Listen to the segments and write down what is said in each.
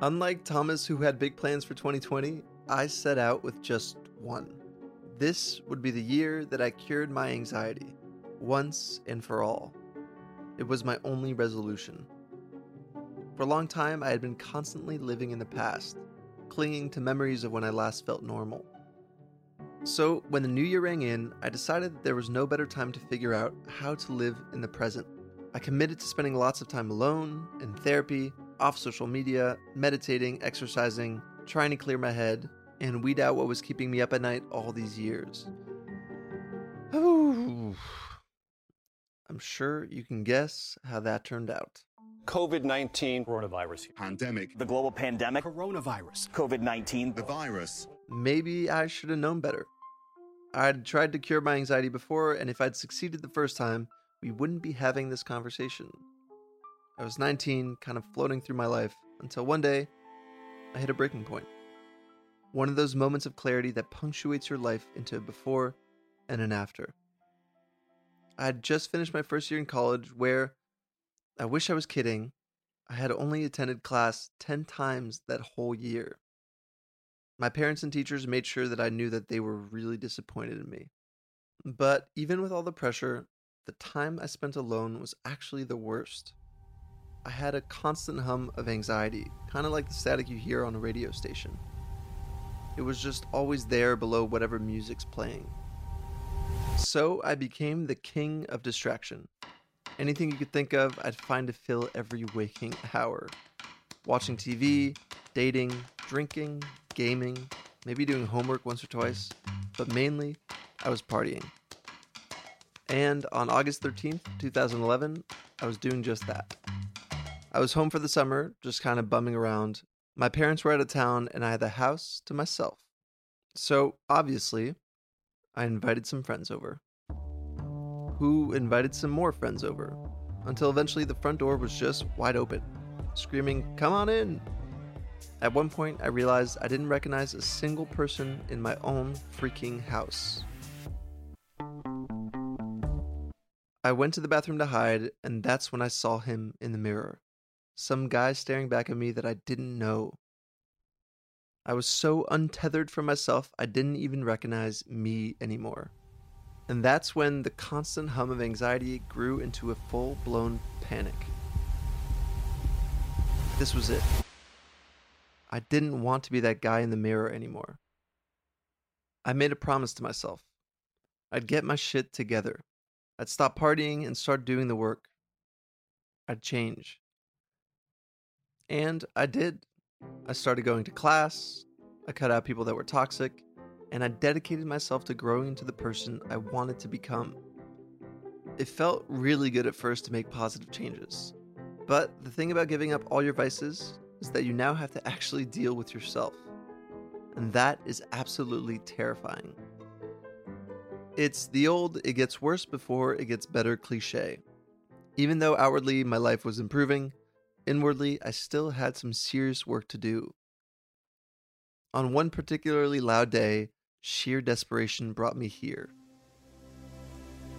Unlike Thomas, who had big plans for 2020, I set out with just one. This would be the year that I cured my anxiety, once and for all. It was my only resolution. For a long time, I had been constantly living in the past, clinging to memories of when I last felt normal. So, when the new year rang in, I decided that there was no better time to figure out how to live in the present. I committed to spending lots of time alone, in therapy, off social media, meditating, exercising, trying to clear my head, and weed out what was keeping me up at night all these years. Ooh. I'm sure you can guess how that turned out. COVID 19 coronavirus. Pandemic. The global pandemic. Coronavirus. COVID 19. The virus. Maybe I should have known better. I'd tried to cure my anxiety before, and if I'd succeeded the first time, we wouldn't be having this conversation. I was 19, kind of floating through my life, until one day, I hit a breaking point. One of those moments of clarity that punctuates your life into a before and an after. I had just finished my first year in college where, I wish I was kidding, I had only attended class 10 times that whole year. My parents and teachers made sure that I knew that they were really disappointed in me. But even with all the pressure, the time I spent alone was actually the worst. I had a constant hum of anxiety, kind of like the static you hear on a radio station. It was just always there below whatever music's playing. So I became the king of distraction. Anything you could think of, I'd find to fill every waking hour. Watching TV, dating, drinking, gaming, maybe doing homework once or twice, but mainly, I was partying. And on August 13th, 2011, I was doing just that. I was home for the summer, just kind of bumming around. My parents were out of town, and I had the house to myself. So, obviously, I invited some friends over. Who invited some more friends over, until eventually the front door was just wide open, screaming, Come on in! At one point, I realized I didn't recognize a single person in my own freaking house. I went to the bathroom to hide, and that's when I saw him in the mirror. Some guy staring back at me that I didn't know. I was so untethered from myself, I didn't even recognize me anymore. And that's when the constant hum of anxiety grew into a full blown panic. This was it. I didn't want to be that guy in the mirror anymore. I made a promise to myself. I'd get my shit together. I'd stop partying and start doing the work. I'd change. And I did. I started going to class, I cut out people that were toxic, and I dedicated myself to growing into the person I wanted to become. It felt really good at first to make positive changes. But the thing about giving up all your vices is that you now have to actually deal with yourself. And that is absolutely terrifying. It's the old, it gets worse before it gets better cliche. Even though outwardly my life was improving, inwardly I still had some serious work to do. On one particularly loud day, sheer desperation brought me here.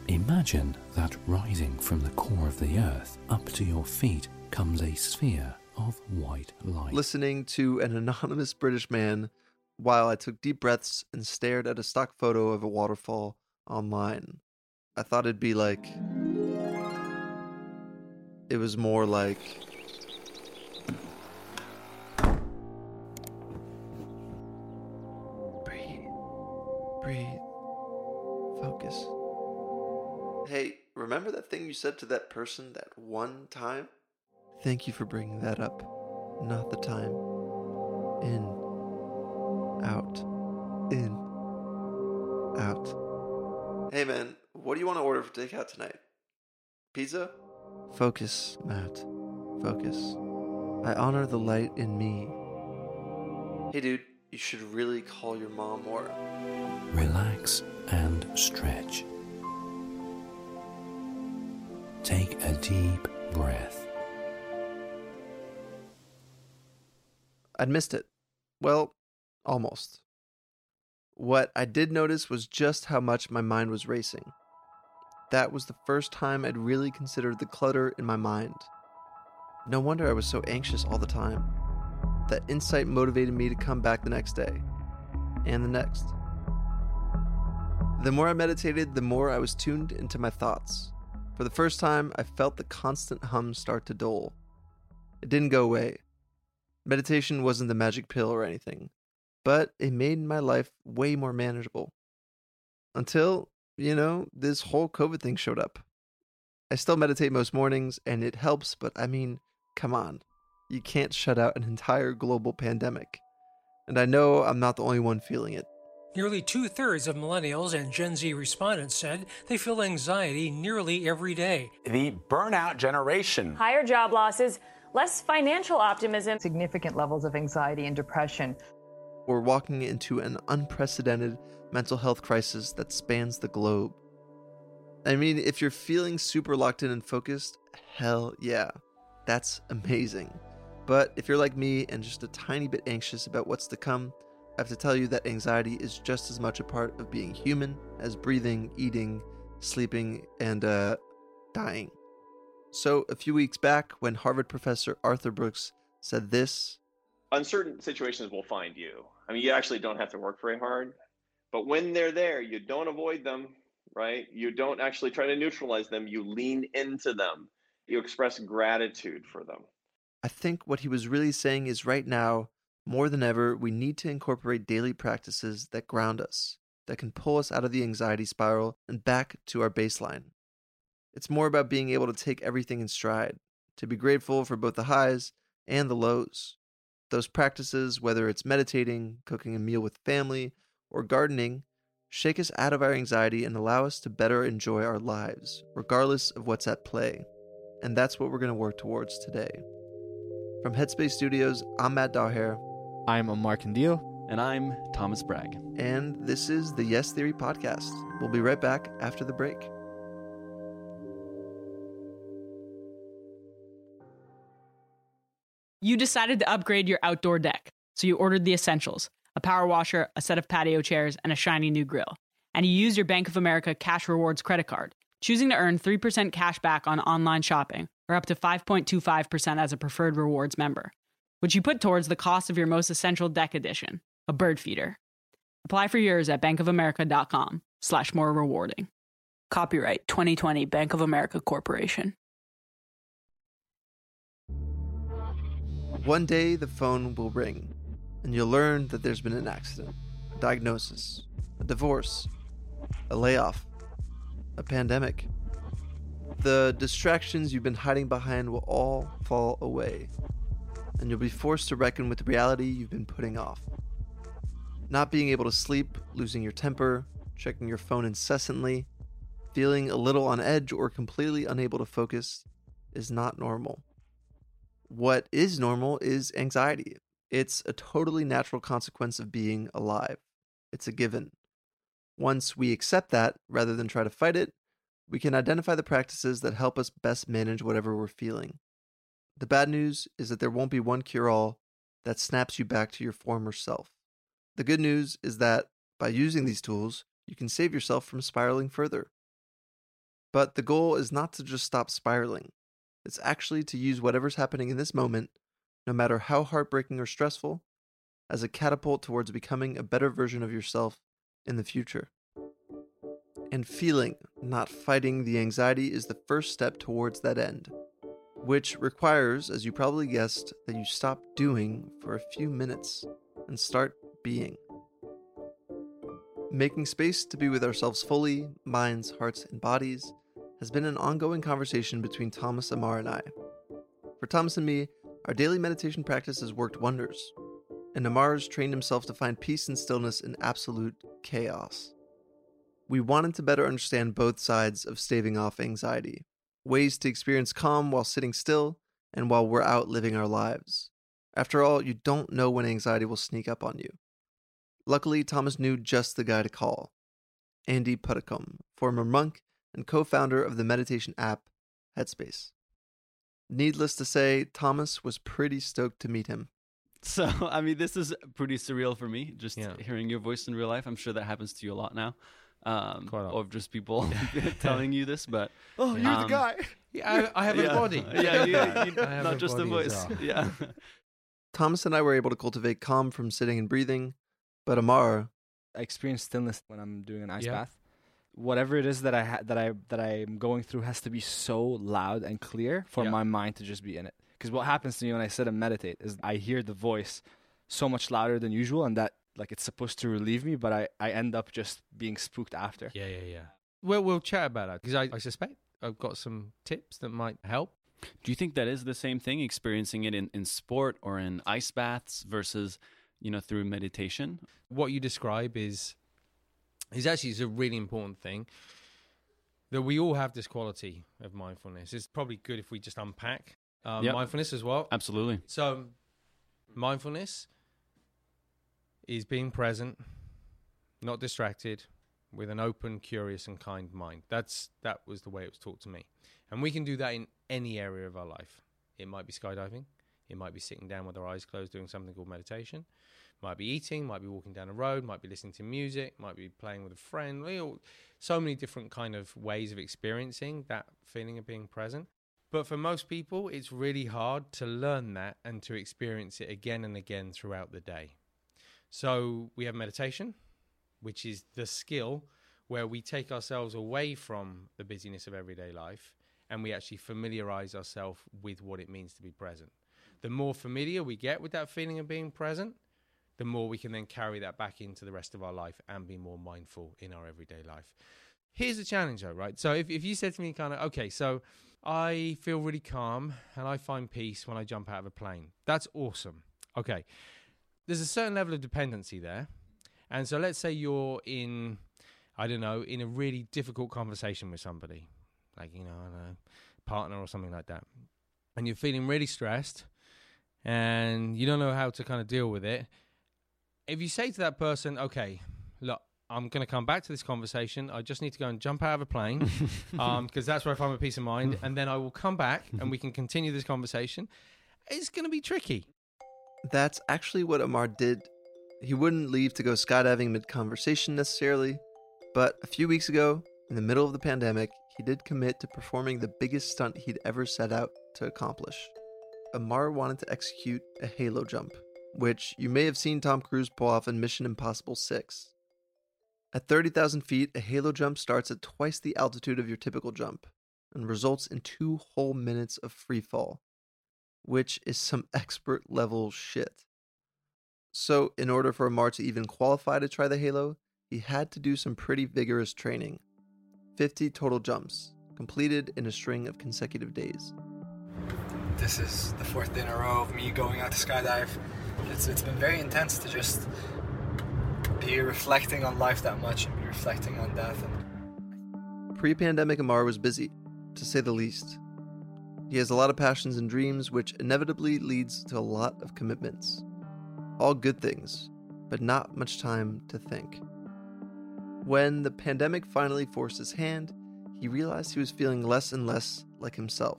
Imagine that rising from the core of the earth up to your feet comes a sphere of white light. Listening to an anonymous British man while I took deep breaths and stared at a stock photo of a waterfall online. I thought it'd be like. It was more like. Breathe. Focus. Hey, remember that thing you said to that person that one time? Thank you for bringing that up. Not the time. In. Out. In. Out. Hey man, what do you want to order for takeout tonight? Pizza? Focus, Matt. Focus. I honor the light in me. Hey dude, you should really call your mom more. Relax and stretch. Take a deep breath. I'd missed it. Well, almost. What I did notice was just how much my mind was racing. That was the first time I'd really considered the clutter in my mind. No wonder I was so anxious all the time. that insight motivated me to come back the next day and the next. The more I meditated, the more I was tuned into my thoughts. For the first time, I felt the constant hum start to dull. It didn't go away. Meditation wasn't the magic pill or anything, but it made my life way more manageable. Until, you know, this whole COVID thing showed up. I still meditate most mornings and it helps, but I mean, come on. You can't shut out an entire global pandemic. And I know I'm not the only one feeling it. Nearly two thirds of millennials and Gen Z respondents said they feel anxiety nearly every day. The burnout generation. Higher job losses, less financial optimism, significant levels of anxiety and depression. We're walking into an unprecedented mental health crisis that spans the globe. I mean, if you're feeling super locked in and focused, hell yeah, that's amazing. But if you're like me and just a tiny bit anxious about what's to come, I have to tell you that anxiety is just as much a part of being human as breathing, eating, sleeping, and uh, dying. So, a few weeks back, when Harvard professor Arthur Brooks said this Uncertain situations will find you. I mean, you actually don't have to work very hard, but when they're there, you don't avoid them, right? You don't actually try to neutralize them, you lean into them, you express gratitude for them. I think what he was really saying is right now, more than ever, we need to incorporate daily practices that ground us, that can pull us out of the anxiety spiral and back to our baseline. It's more about being able to take everything in stride, to be grateful for both the highs and the lows. Those practices, whether it's meditating, cooking a meal with family, or gardening, shake us out of our anxiety and allow us to better enjoy our lives, regardless of what's at play. And that's what we're going to work towards today. From Headspace Studios, I'm Matt Dajer. I'm Ammar Kandil. And I'm Thomas Brag. And this is the Yes Theory Podcast. We'll be right back after the break. You decided to upgrade your outdoor deck, so you ordered the essentials a power washer, a set of patio chairs, and a shiny new grill. And you used your Bank of America Cash Rewards credit card, choosing to earn 3% cash back on online shopping or up to 5.25% as a preferred rewards member which you put towards the cost of your most essential deck edition, a bird feeder. Apply for yours at bankofamerica.com slash more rewarding. Copyright 2020 Bank of America Corporation. One day the phone will ring, and you'll learn that there's been an accident, a diagnosis, a divorce, a layoff, a pandemic. The distractions you've been hiding behind will all fall away and you'll be forced to reckon with the reality you've been putting off. Not being able to sleep, losing your temper, checking your phone incessantly, feeling a little on edge, or completely unable to focus is not normal. What is normal is anxiety. It's a totally natural consequence of being alive. It's a given. Once we accept that, rather than try to fight it, we can identify the practices that help us best manage whatever we're feeling. The bad news is that there won't be one cure all that snaps you back to your former self. The good news is that by using these tools, you can save yourself from spiraling further. But the goal is not to just stop spiraling, it's actually to use whatever's happening in this moment, no matter how heartbreaking or stressful, as a catapult towards becoming a better version of yourself in the future. And feeling, not fighting the anxiety, is the first step towards that end which requires, as you probably guessed, that you stop doing for a few minutes and start being. Making space to be with ourselves fully, minds, hearts, and bodies, has been an ongoing conversation between Thomas Ammar and I. For Thomas and me, our daily meditation practice has worked wonders, and Ammar has trained himself to find peace and stillness in absolute chaos. We wanted to better understand both sides of staving off anxiety, ways to experience calm while sitting still and while we're out living our lives. After all, you don't know when anxiety will sneak up on you. Luckily, Thomas knew just the guy to call Andy Puddicombe, former monk and co founder of the meditation app Headspace. Needless to say, Thomas was pretty stoked to meet him. So, I mean, this is pretty surreal for me, just yeah. hearing your voice in real life. I'm sure that happens to you a lot now um, of just people telling you this, but oh, you're um, the guy. Yeah, I, I have yeah. a body. Yeah, you, you, not just a voice. Well. Yeah. Thomas and I were able to cultivate calm from sitting and breathing, but Ammar. I experience stillness when I'm doing an ice Yeah. bath. Whatever it is that I ha- that I that I'm going through has to be so loud and clear for Yeah. my mind to just be in it. Because what happens to me when I sit and meditate is I hear the voice so much louder than usual, and that like it's supposed to relieve me, but I I end up just being spooked after. Yeah, yeah, yeah. Well, we'll chat about that because I, I suspect I've got some tips that might help. Do you think that is the same thing, experiencing it in, in sport or in ice baths versus, you know, through meditation? What you describe is is actually is a really important thing that we all have this quality of mindfulness. It's probably good if we just unpack um, Yep. mindfulness as well. Absolutely. So, mindfulness is being present, not distracted, with an open, curious, and kind mind. That's that was the way it was taught to me, and we can do that in any area of our life. It might be skydiving, it might be sitting down with our eyes closed doing something called meditation, might be eating, might be walking down a road, might be listening to music, might be playing with a friend. So many different kind of ways of experiencing that feeling of being present. But for most people, it's really hard to learn that and to experience it again and again throughout the day. So we have meditation, which is the skill where we take ourselves away from the busyness of everyday life and we actually familiarize ourselves with what it means to be present. The more familiar we get with that feeling of being present, the more we can then carry that back into the rest of our life and be more mindful in our everyday life. Here's the challenge though, right? So if, if you said to me kind of, okay, so I feel really calm and I find peace when I jump out of a plane. That's awesome. Okay. There's a certain level of dependency there. And so let's say you're in, I don't know, in a really difficult conversation with somebody, like, you know, I don't know, partner or something like that. And you're feeling really stressed and you don't know how to kind of deal with it. If you say to that person, okay, look, I'm going to come back to this conversation. I just need to go and jump out of a plane um, because that's where I find my peace of mind. And then I will come back and we can continue this conversation. It's going to be tricky. That's actually what Ammar did. He wouldn't leave to go skydiving mid conversation necessarily, but a few weeks ago, in the middle of the pandemic, he did commit to performing the biggest stunt he'd ever set out to accomplish. Ammar wanted to execute a halo jump, which you may have seen Tom Cruise pull off in Mission Impossible 6. At 30,000 feet, a halo jump starts at twice the altitude of your typical jump and results in two whole minutes of free fall, which is some expert level shit. So, in order for Ammar to even qualify to try the halo, he had to do some pretty vigorous training 50 total jumps, completed in a string of consecutive days. This is the fourth day in a row of me going out to skydive. It's, it's been very intense to just be reflecting on life that much and be reflecting on death. And Pre pandemic Ammar was busy, to say the least. He has a lot of passions and dreams, which inevitably leads to a lot of commitments. All good things, but not much time to think. When the pandemic finally forced his hand, he realized he was feeling less and less like himself.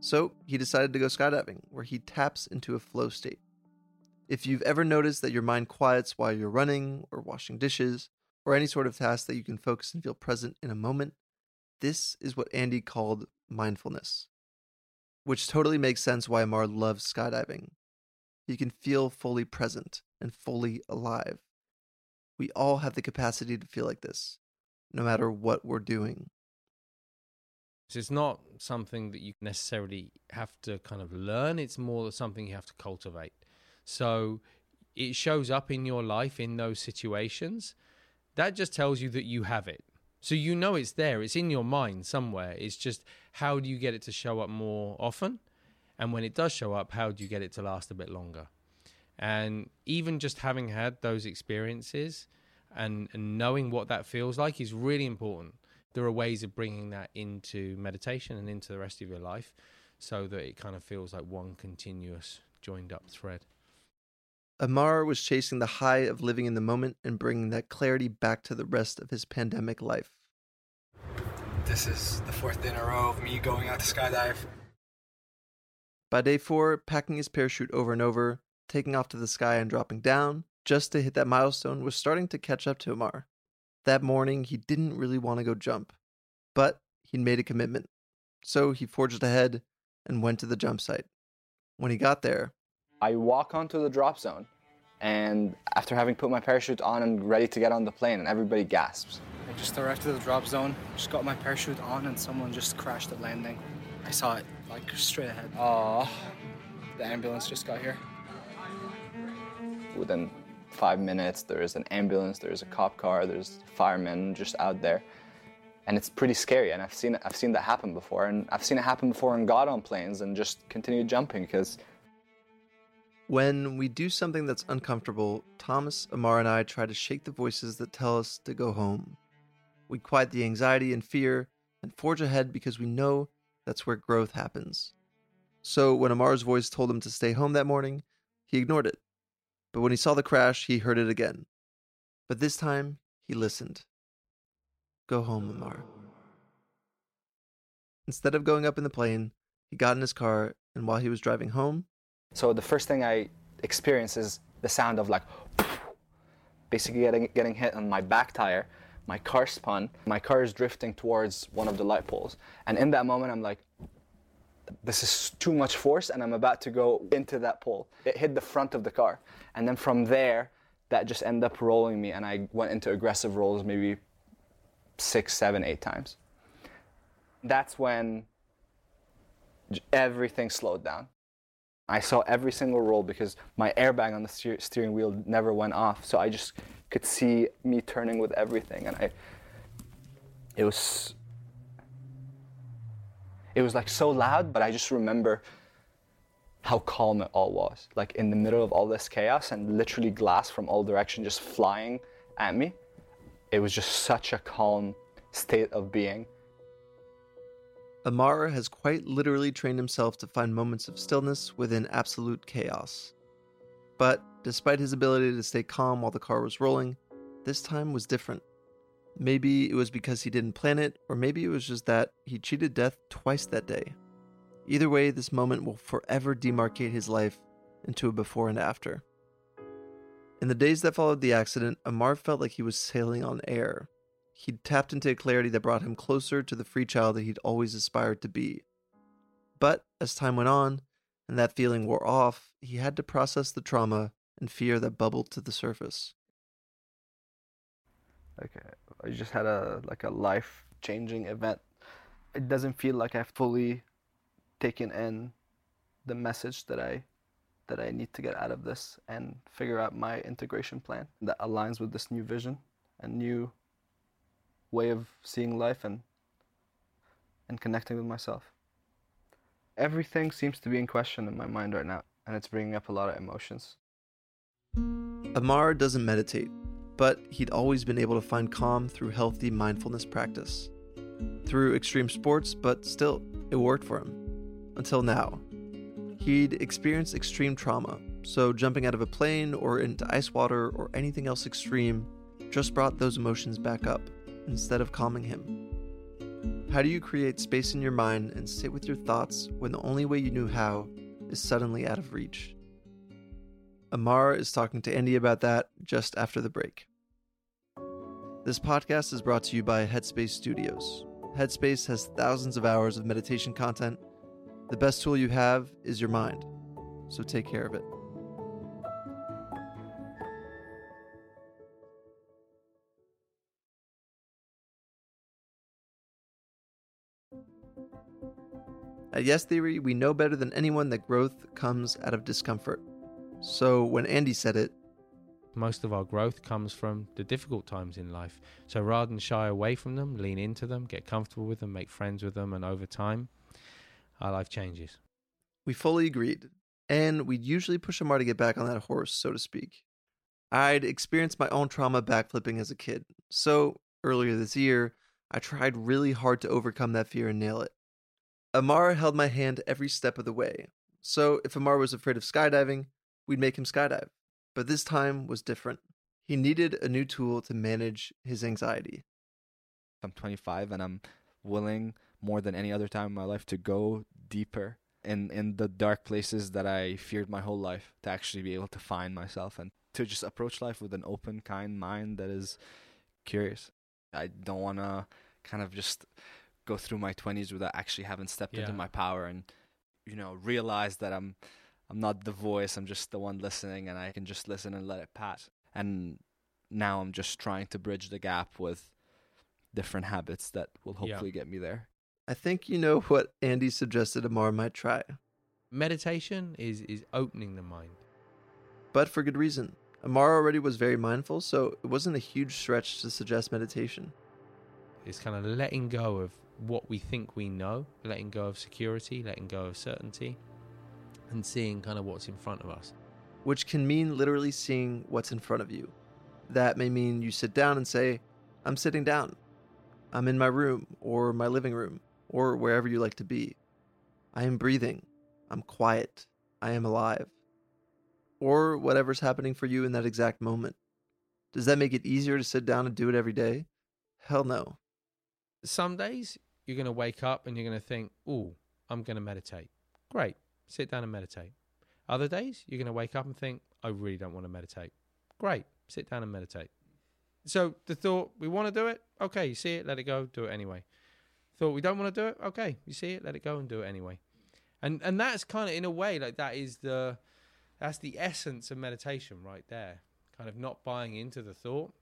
So he decided to go skydiving, where he taps into a flow state. If you've ever noticed that your mind quiets while you're running or washing dishes, or any sort of task that you can focus and feel present in a moment, this is what Andy called mindfulness. Which totally makes sense why Ammar loves skydiving. You can feel fully present and fully alive. We all have the capacity to feel like this, no matter what we're doing. So it's not something that you necessarily have to kind of learn, it's more something you have to cultivate. So it shows up in your life in those situations. That just tells you that you have it. So you know it's there, it's in your mind somewhere. It's just how do you get it to show up more often? And when it does show up, how do you get it to last a bit longer? And even just having had those experiences and, and knowing what that feels like is really important. There are ways of bringing that into meditation and into the rest of your life so that it kind of feels like one continuous joined up thread. Ammar was chasing the high of living in the moment and bringing that clarity back to the rest of his pandemic life. This is the fourth day in a row of me going out to skydive. By day four, packing his parachute over and over, taking off to the sky and dropping down, just to hit that milestone, was starting to catch up to Ammar. That morning, he didn't really want to go jump, but he'd made a commitment. So he forged ahead and went to the jump site. When he got there, I walk onto the drop zone, and after having put my parachute on and ready to get on the plane, and everybody gasps. I just arrived to the drop zone, just got my parachute on, and someone just crashed at landing. I saw it like straight ahead. Oh, the ambulance just got here. Within five minutes, there's an ambulance, there's a cop car, there's firemen just out there, and it's pretty scary. And I've seen I've seen that happen before, and I've seen it happen before and got on planes and just continued jumping because. When we do something that's uncomfortable, Thomas, Ammar, and I try to shake the voices that tell us to go home. We quiet the anxiety and fear and forge ahead because we know that's where growth happens. So when Ammar's voice told him to stay home that morning, he ignored it. But when he saw the crash, he heard it again. But this time, he listened. Go home, Ammar. Instead of going up in the plane, he got in his car, and while he was driving home, so the first thing I experience is the sound of like basically getting getting hit on my back tire. My car spun. My car is drifting towards one of the light poles, and in that moment, I'm like, "This is too much force," and I'm about to go into that pole. It hit the front of the car, and then from there, that just ended up rolling me, and I went into aggressive rolls maybe six, seven, eight times. That's when everything slowed down. I saw every single roll because my airbag on the steer- steering wheel never went off, so I just could see me turning with everything, and I. It was. It was like so loud, but I just remember how calm it all was. Like in the middle of all this chaos and literally glass from all directions just flying at me. It was just such a calm state of being. Ammar has quite literally trained himself to find moments of stillness within absolute chaos. But despite his ability to stay calm while the car was rolling, this time was different. Maybe it was because he didn't plan it, or maybe it was just that he cheated death twice that day. Either way, this moment will forever demarcate his life into a before and after. In the days that followed the accident, Ammar felt like he was sailing on air. He'd tapped into a clarity that brought him closer to the free child that he'd always aspired to be. But as time went on, and that feeling wore off, he had to process the trauma and fear that bubbled to the surface. Okay, I just had a like a life changing event. It doesn't feel like I've fully taken in the message that I that I need to get out of this and figure out my integration plan that aligns with this new vision and new way of seeing life and and connecting with myself. Everything seems to be in question in my mind right now, and it's bringing up a lot of emotions. Ammar doesn't meditate, but he'd always been able to find calm through healthy mindfulness practice. Through extreme sports, but still, it worked for him. Until now. He'd experienced extreme trauma, so jumping out of a plane or into ice water or anything else extreme just brought those emotions back up instead of calming him. How do you create space in your mind and sit with your thoughts when the only way you knew how is suddenly out of reach? Ammar is talking to Andy about that just after the break. This podcast is brought to you by Headspace Studios. Headspace has thousands of hours of meditation content. The best tool you have is your mind, so take care of it. At Yes Theory, we know better than anyone that growth comes out of discomfort. So when Andy said it, most of our growth comes from the difficult times in life. So rather than shy away from them, lean into them, get comfortable with them, make friends with them, and over time, our life changes. We fully agreed. And we'd usually push Ammar to get back on that horse, so to speak. I'd experienced my own trauma backflipping as a kid. So earlier this year, I tried really hard to overcome that fear and nail it. Ammar held my hand every step of the way. So if Ammar was afraid of skydiving, we'd make him skydive. But this time was different. He needed a new tool to manage his anxiety. I'm 25 and I'm willing more than any other time in my life to go deeper in in the dark places that I feared my whole life to actually be able to find myself and to just approach life with an open kind mind that is curious. I don't want to kind of just go through my 20s without actually having stepped yeah. into my power and you know realize that I'm I'm not the voice. I'm just the one listening, and I can just listen and let it pass. And now I'm just trying to bridge the gap with different habits that will hopefully yeah. get me there. I think you know what Andy suggested Ammar might try. Meditation is is opening the mind. But for good reason. Ammar already was very mindful, so it wasn't a huge stretch to suggest meditation. It's kind of letting go of what we think we know, letting go of security, letting go of certainty, and seeing kind of what's in front of us. Which can mean literally seeing what's in front of you. That may mean you sit down and say, I'm sitting down. I'm in my room, or my living room, or wherever you like to be. I am breathing. I'm quiet. I am alive. Or whatever's happening for you in that exact moment. Does that make it easier to sit down and do it every day? Hell no. Some days you're going to wake up and you're going to think, oh, I'm going to meditate. Great. Sit down and meditate. Other days you're going to wake up and think, I really don't want to meditate. Great. Sit down and meditate. So the thought, we want to do it. Okay, you see it, let it go, do it anyway. Thought we don't want to do it. Okay, you see it, let it go and do it anyway. And and that's kind of in a way like that is the that's the essence of meditation right there. Kind of not buying into the thought.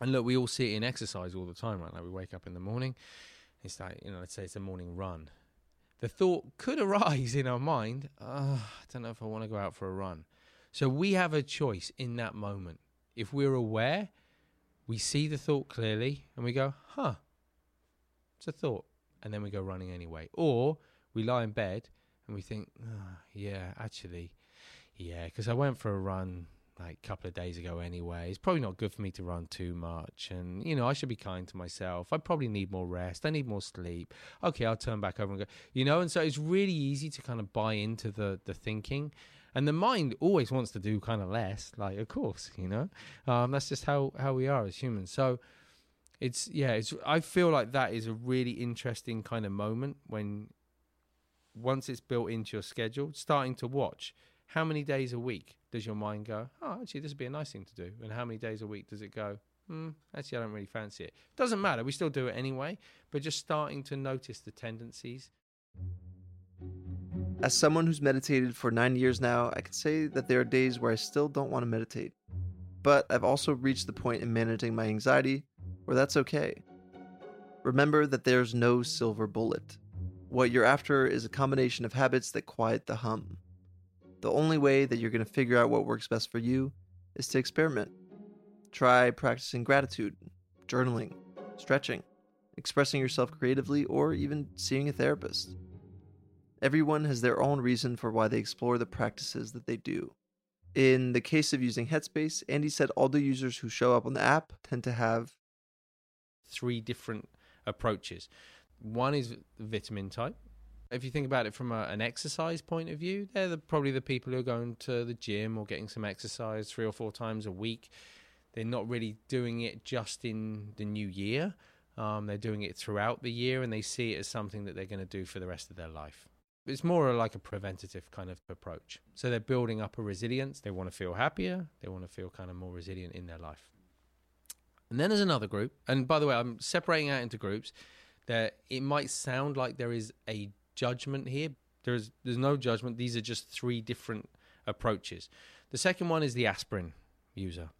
And look, we all see it in exercise all the time, right? Like we wake up in the morning, it's like, you know, let's say it's a morning run. The thought could arise in our mind, oh, I don't know if I want to go out for a run. So we have a choice in that moment. If we're aware, we see the thought clearly and we go, huh, it's a thought. And then we go running anyway. Or we lie in bed and we think, oh, yeah, actually, yeah, because I went for a run like a couple of days ago anyway. It's probably not good for me to run too much. And, you know, I should be kind to myself. I probably need more rest. I need more sleep. Okay, I'll turn back over and go, you know, and so it's really easy to kind of buy into the, the thinking. And the mind always wants to do kind of less, like, of course, you know, um, that's just how, how we are as humans. So, it's yeah it's i feel like that is a really interesting kind of moment when once it's built into your schedule starting to watch how many days a week does your mind go oh actually this would be a nice thing to do and how many days a week does it go hmm, actually i don't really fancy it doesn't matter we still do it anyway but just starting to notice the tendencies as someone who's meditated for nine years now i can say that there are days where i still don't want to meditate but i've also reached the point in managing my anxiety where that's okay. Remember that there's no silver bullet. What you're after is a combination of habits that quiet the hum. The only way that you're going to figure out what works best for you is to experiment. Try practicing gratitude, journaling, stretching, expressing yourself creatively, or even seeing a therapist. Everyone has their own reason for why they explore the practices that they do. In the case of using Headspace, Andy said all the users who show up on the app tend to have three different approaches. One is vitamin type. If you think about it from a, an exercise point of view, they're the, probably the people who are going to the gym or getting some exercise three or four times a week. They're not really doing it just in the new year. Um, they're doing it throughout the year and they see it as something that they're going to do for the rest of their life. It's more like a preventative kind of approach. So they're building up a resilience. They want to feel happier. They want to feel kind of more resilient in their life. And then there's another group. And by the way, I'm separating out into groups. That it might sound like there is a judgment here. There's there's no judgment. These are just three different approaches. The second one is the aspirin user.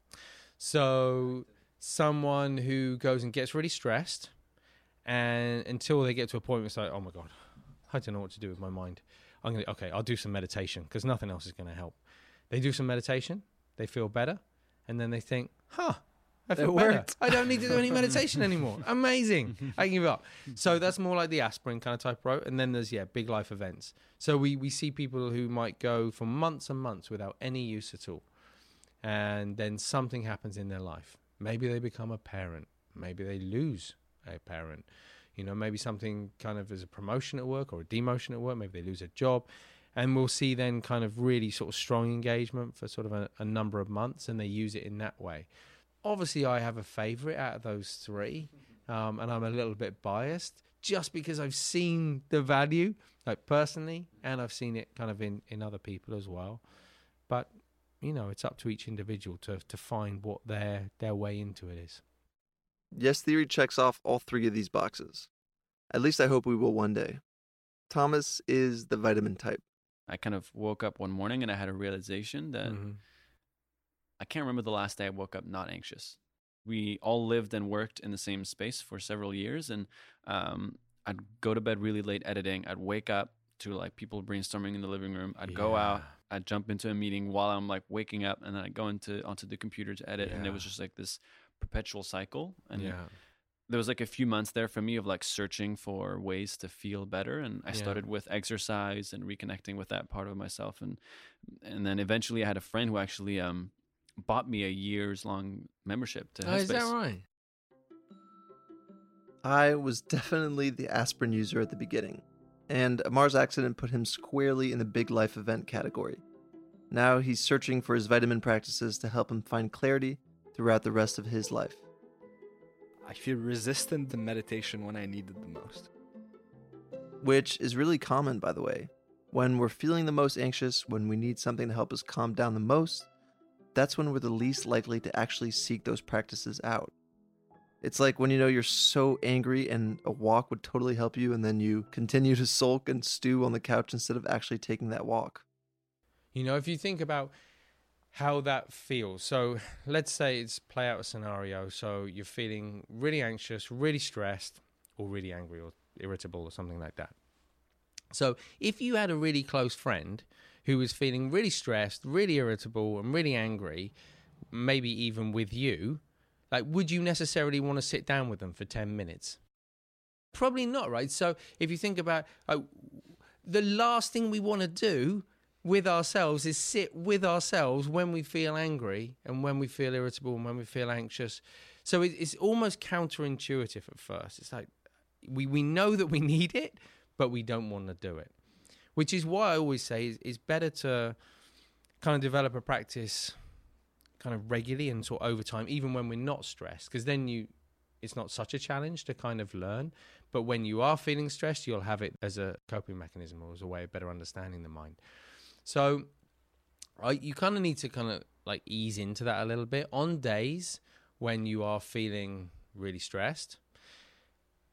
So someone who goes and gets really stressed and until they get to a point where it's like, oh my God, I don't know what to do with my mind. I'm gonna okay, I'll do some meditation because nothing else is gonna help. They do some meditation, they feel better, and then they think, huh, I feel better. I don't need to do any meditation anymore. Amazing. I give up. So that's more like the aspirin kind of type approach. And then there's yeah, big life events. So we we see people who might go for months and months without any use at all, and then something happens in their life. Maybe they become a parent. Maybe they lose a parent. You know, maybe something kind of as a promotion at work or a demotion at work. Maybe they lose a job. And we'll see then kind of really sort of strong engagement for sort of a, a number of months, and they use it in that way obviously I have a favourite out of those three, um, and I'm a little bit biased just because I've seen the value, like personally, and I've seen it kind of in in other people as well. But you know, it's up to each individual to to find what their their way into it is. Yes, theory checks off all three of these boxes. At least I hope we will one day. Thomas is the vitamin type. I kind of woke up one morning and I had a realization that Mm-hmm. I can't remember the last day I woke up not anxious. We all lived and worked in the same space for several years, and um, I'd go to bed really late editing. I'd wake up to like people brainstorming in the living room. I'd go out. I'd jump into a meeting while I'm like waking up, and then I'd go into onto the computer to edit, and it was just like this perpetual cycle. And Yeah. there was like a few months there for me of like searching for ways to feel better and i Yeah. started with exercise and reconnecting with that part of myself and and then eventually i had a friend who actually um bought me a years long membership to Oh, is that right? I was definitely the aspirin user at the beginning, and Ammar's accident put him squarely in the big life event category. Now he's searching for his vitamin practices to help him find clarity throughout the rest of his life. I feel resistant to meditation when I need it the most. Which is really common, by the way. When we're feeling the most anxious, when we need something to help us calm down the most, that's when we're the least likely to actually seek those practices out. It's like when you know you're so angry and a walk would totally help you, and then you continue to sulk and stew on the couch instead of actually taking that walk. You know, if you think about how that feels. So let's say it's play out a scenario. So you're feeling really anxious, really stressed, or really angry or irritable or something like that. So if you had a really close friend who was feeling really stressed, really irritable, and really angry, maybe even with you, like would you necessarily want to sit down with them for 10 minutes? Probably not, right? So if you think about uh, the last thing we want to do with ourselves is sit with ourselves when we feel angry and when we feel irritable and when we feel anxious. So it, it's almost counterintuitive at first. It's like we, we know that we need it, but we don't want to do it. Which is why I always say it's, it's better to kind of develop a practice kind of regularly and sort of over time, even when we're not stressed, because then you it's not such a challenge to kind of learn. But when you are feeling stressed, you'll have it as a coping mechanism or as a way of better understanding the mind. So I, you kind of need to kind of like ease into that a little bit on days when you are feeling really stressed.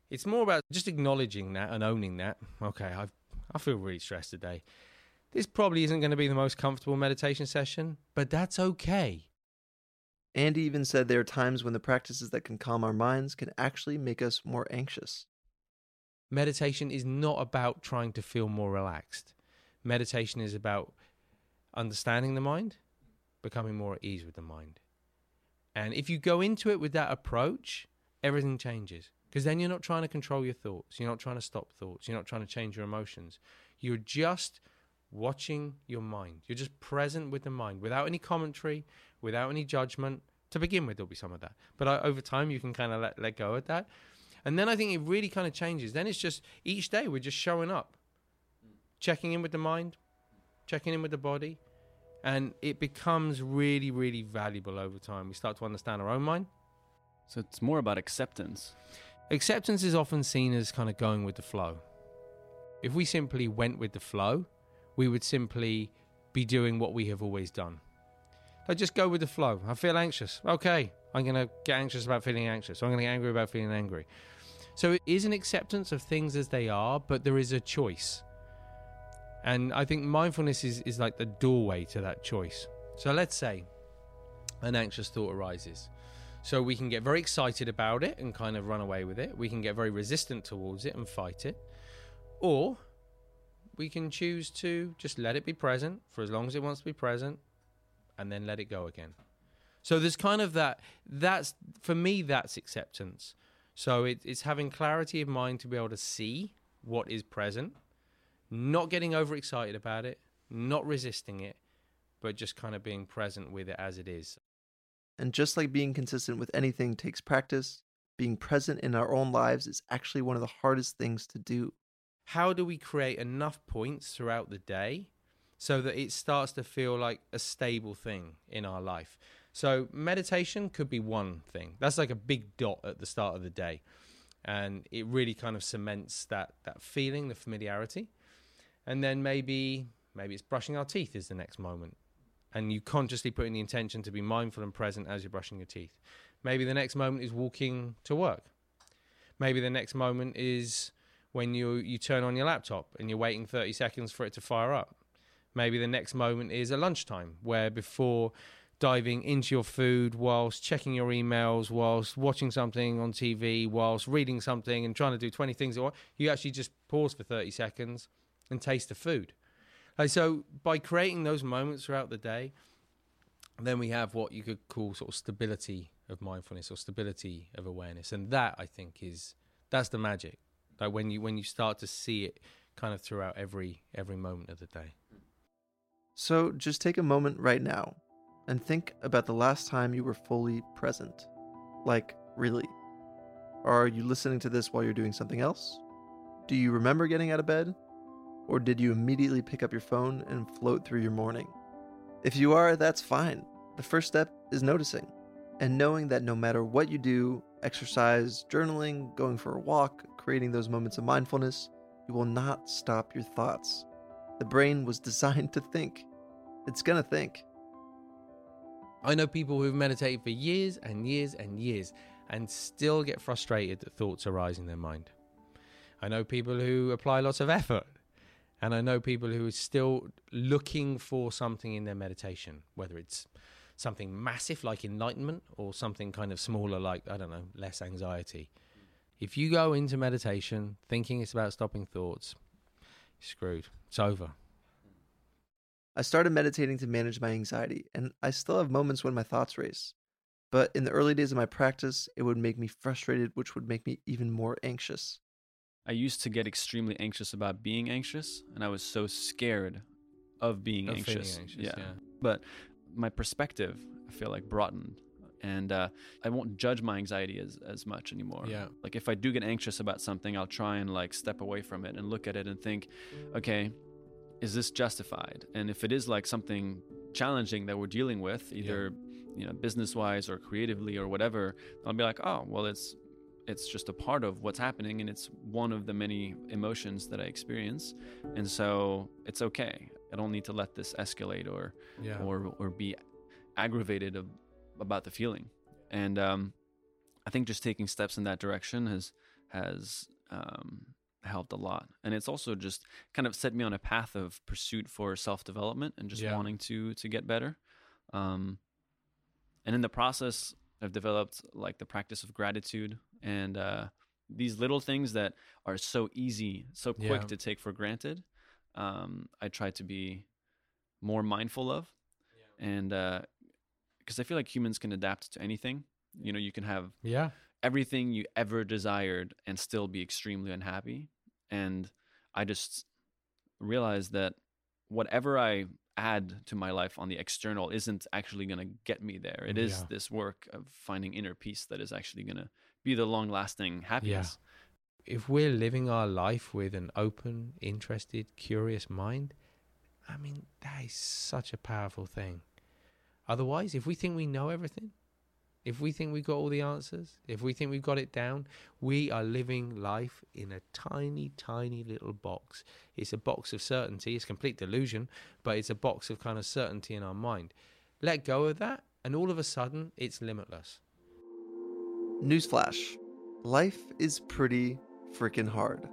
It's more about just acknowledging that and owning that. Okay, I I feel really stressed today. This probably isn't going to be the most comfortable meditation session, but that's okay. Andy even said there are times when the practices that can calm our minds can actually make us more anxious. Meditation is not about trying to feel more relaxed. Meditation is about understanding the mind, becoming more at ease with the mind. And if you go into it with that approach, everything changes. Because then you're not trying to control your thoughts. You're not trying to stop thoughts. You're not trying to change your emotions. You're just watching your mind. You're just present with the mind without any commentary, without any judgment. To begin with, there'll be some of that. But uh, over time, you can kind of let, let go of that. And then I think it really kind of changes. Then it's just each day we're just showing up, checking in with the mind, checking in with the body. And it becomes really, really valuable over time. We start to understand our own mind. So it's more about acceptance. Acceptance is often seen as kind of going with the flow. If we simply went with the flow, we would simply be doing what we have always done. I just go with the flow. I feel anxious. Okay, I'm going to get anxious about feeling anxious. I'm going to get angry about feeling angry. So it is an acceptance of things as they are, but there is a choice. And I think mindfulness is, is like the doorway to that choice. So let's say an anxious thought arises. So we can get very excited about it and kind of run away with it. We can get very resistant towards it and fight it. Or we can choose to just let it be present for as long as it wants to be present and then let it go again. So there's kind of that that's for me that's acceptance. So it, it's having clarity of mind to be able to see what is present, not getting overexcited about it, not resisting it, but just kind of being present with it as it is. And just like being consistent with anything takes practice, being present in our own lives is actually one of the hardest things to do. How do we create enough points throughout the day so that it starts to feel like a stable thing in our life? So, meditation could be one thing. That's like a big dot at the start of the day. And it really kind of cements that, that feeling, the familiarity. And then maybe maybe it's brushing our teeth is the next moment and you consciously put in the intention to be mindful and present as you're brushing your teeth. Maybe the next moment is walking to work. Maybe the next moment is when you you turn on your laptop and you're waiting 30 seconds for it to fire up. Maybe the next moment is a lunchtime where before diving into your food, whilst checking your emails, whilst watching something on TV, whilst reading something and trying to do 20 things, at once, you actually just pause for 30 seconds and taste the food. Like, so by creating those moments throughout the day, then we have what you could call sort of stability of mindfulness or stability of awareness, and that I think is that's the magic. Like when you when you start to see it kind of throughout every every moment of the day. So just take a moment right now and think about the last time you were fully present. Like, really. Are you listening to this while you're doing something else? Do you remember getting out of bed? Or did you immediately pick up your phone and float through your morning? If you are, that's fine. The first step is noticing and knowing that no matter what you do exercise, journaling, going for a walk, creating those moments of mindfulness you will not stop your thoughts. The brain was designed to think, it's gonna think. I know people who've meditated for years and years and years and still get frustrated that thoughts arise in their mind. I know people who apply lots of effort and I know people who are still looking for something in their meditation, whether it's something massive like enlightenment or something kind of smaller like, I don't know, less anxiety. If you go into meditation thinking it's about stopping thoughts, you're screwed. It's over. I started meditating to manage my anxiety, and I still have moments when my thoughts race. But in the early days of my practice, it would make me frustrated, which would make me even more anxious. I used to get extremely anxious about being anxious, and I was so scared of being Of anxious. anxious, yeah. yeah. But my perspective, I feel like, broadened. And uh, I won't judge my anxiety as, as much anymore. Yeah. Like if I do get anxious about something, I'll try and like step away from it and look at it and think, okay, is this justified? And if it is like something challenging that we're dealing with, either you know business wise or creatively or whatever, I'll be like, oh well, it's it's just a part of what's happening and it's one of the many emotions that I experience, and so it's okay. I don't need to let this escalate or Yeah. or or be aggravated ab- about the feeling. And um, I think just taking steps in that direction has has um, helped a lot. And it's also just kind of set me on a path of pursuit for self development and just Yeah. wanting to to get better. Um, and in the process, I've developed like the practice of gratitude and uh, these little things that are so easy, so quick Yeah. to take for granted. Um, I try to be more mindful of, and because I feel like humans can adapt to anything. You know, you can have Yeah. everything you ever desired and still be extremely unhappy. And I just realized that whatever I add to my life on the external isn't actually going to get me there. It is Yeah. this work of finding inner peace that is actually going to be the long lasting happiness. Yeah. If we're living our life with an open, interested, curious mind, I mean, that is such a powerful thing. Otherwise, if we think we know everything, if we think we've got all the answers, if we think we've got it down, we are living life in a tiny, tiny little box. It's a box of certainty. It's complete delusion, but it's a box of kind of certainty in our mind. Let go of that, and all of a sudden, it's limitless. Newsflash life is pretty freaking hard.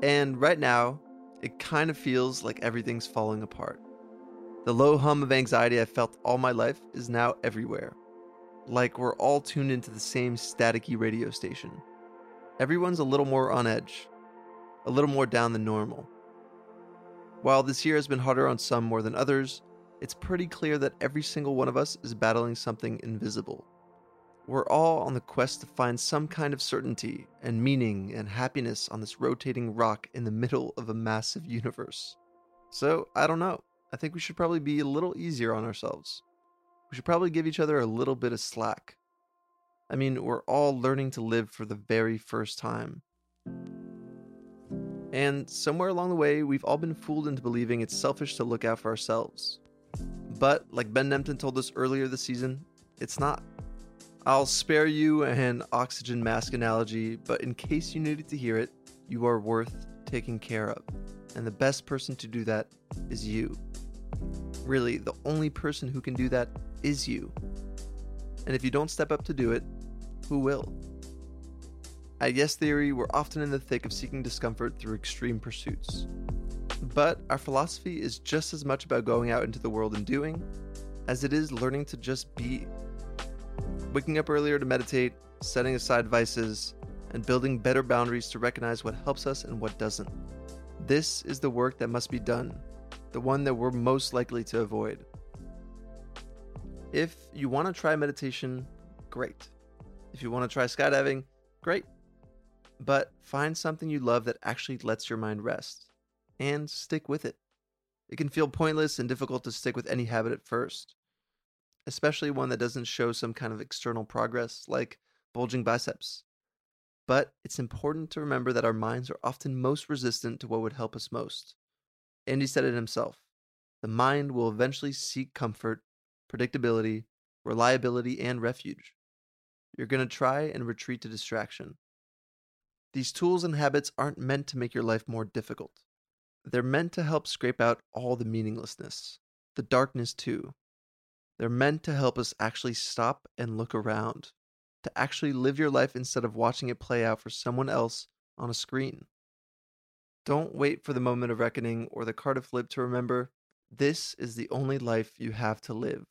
And right now, it kind of feels like everything's falling apart. The low hum of anxiety I felt all my life is now everywhere. Like we're all tuned into the same staticky radio station. Everyone's a little more on edge, a little more down than normal. While this year has been harder on some more than others, it's pretty clear that every single one of us is battling something invisible. We're all on the quest to find some kind of certainty and meaning and happiness on this rotating rock in the middle of a massive universe. So, I don't know. I think we should probably be a little easier on ourselves. We should probably give each other a little bit of slack. I mean, we're all learning to live for the very first time. And somewhere along the way, we've all been fooled into believing it's selfish to look out for ourselves. But, like Ben Nemtin told us earlier this season, it's not. I'll spare you an oxygen mask analogy, but in case you needed to hear it, you are worth taking care of. And the best person to do that is you. Really, the only person who can do that is you. And if you don't step up to do it, who will? At Yes Theory, we're often in the thick of seeking discomfort through extreme pursuits. But our philosophy is just as much about going out into the world and doing as it is learning to just be. Waking up earlier to meditate, setting aside vices, and building better boundaries to recognize what helps us and what doesn't. This is the work that must be done, the one that we're most likely to avoid. If you want to try meditation, great. If you want to try skydiving, great. But find something you love that actually lets your mind rest and stick with it. It can feel pointless and difficult to stick with any habit at first, especially one that doesn't show some kind of external progress like bulging biceps. But it's important to remember that our minds are often most resistant to what would help us most. Andy said it himself the mind will eventually seek comfort, predictability, reliability, and refuge. You're going to try and retreat to distraction. These tools and habits aren't meant to make your life more difficult. They're meant to help scrape out all the meaninglessness, the darkness too. They're meant to help us actually stop and look around, to actually live your life instead of watching it play out for someone else on a screen. Don't wait for the moment of reckoning or the card to flip to remember this is the only life you have to live.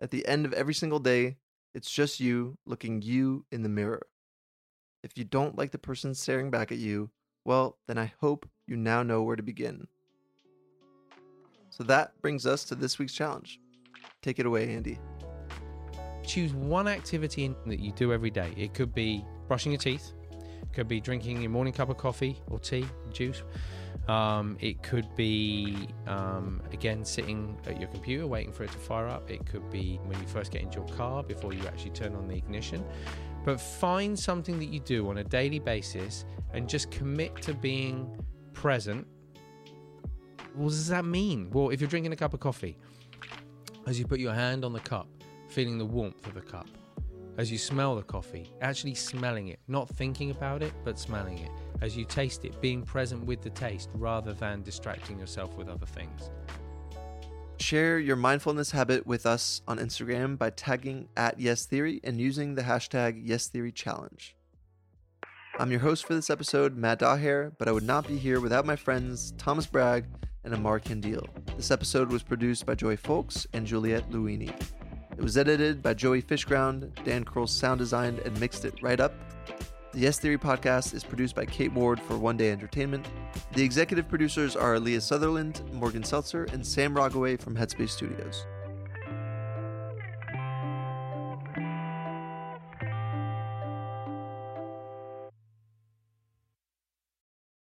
At the end of every single day, it's just you looking you in the mirror. If you don't like the person staring back at you, well, then I hope you now know where to begin. So that brings us to this week's challenge. Take it away, Andy. Choose one activity that you do every day. It could be brushing your teeth, could be drinking your morning cup of coffee or tea, juice. Um, it could be, um, again, sitting at your computer waiting for it to fire up. It could be when you first get into your car before you actually turn on the ignition. But find something that you do on a daily basis and just commit to being present. What does that mean? Well, if you're drinking a cup of coffee, as you put your hand on the cup, feeling the warmth of the cup, as you smell the coffee, actually smelling it, not thinking about it, but smelling it, as you taste it, being present with the taste rather than distracting yourself with other things. Share your mindfulness habit with us on Instagram by tagging at Yes Theory and using the hashtag Yes Theory Challenge. I'm your host for this episode, Matt Dajer, but I would not be here without my friends Thomas Brag and Ammar Kandil. This episode was produced by Joy Folks and Juliette Luini. It was edited by Joey Fishground. Dan Kroll sound designed and mixed it right up. The Yes Theory podcast is produced by Kate Ward for One Day Entertainment. The executive producers are Leah Sutherland, Morgan Seltzer, and Sam Rogaway from Headspace Studios.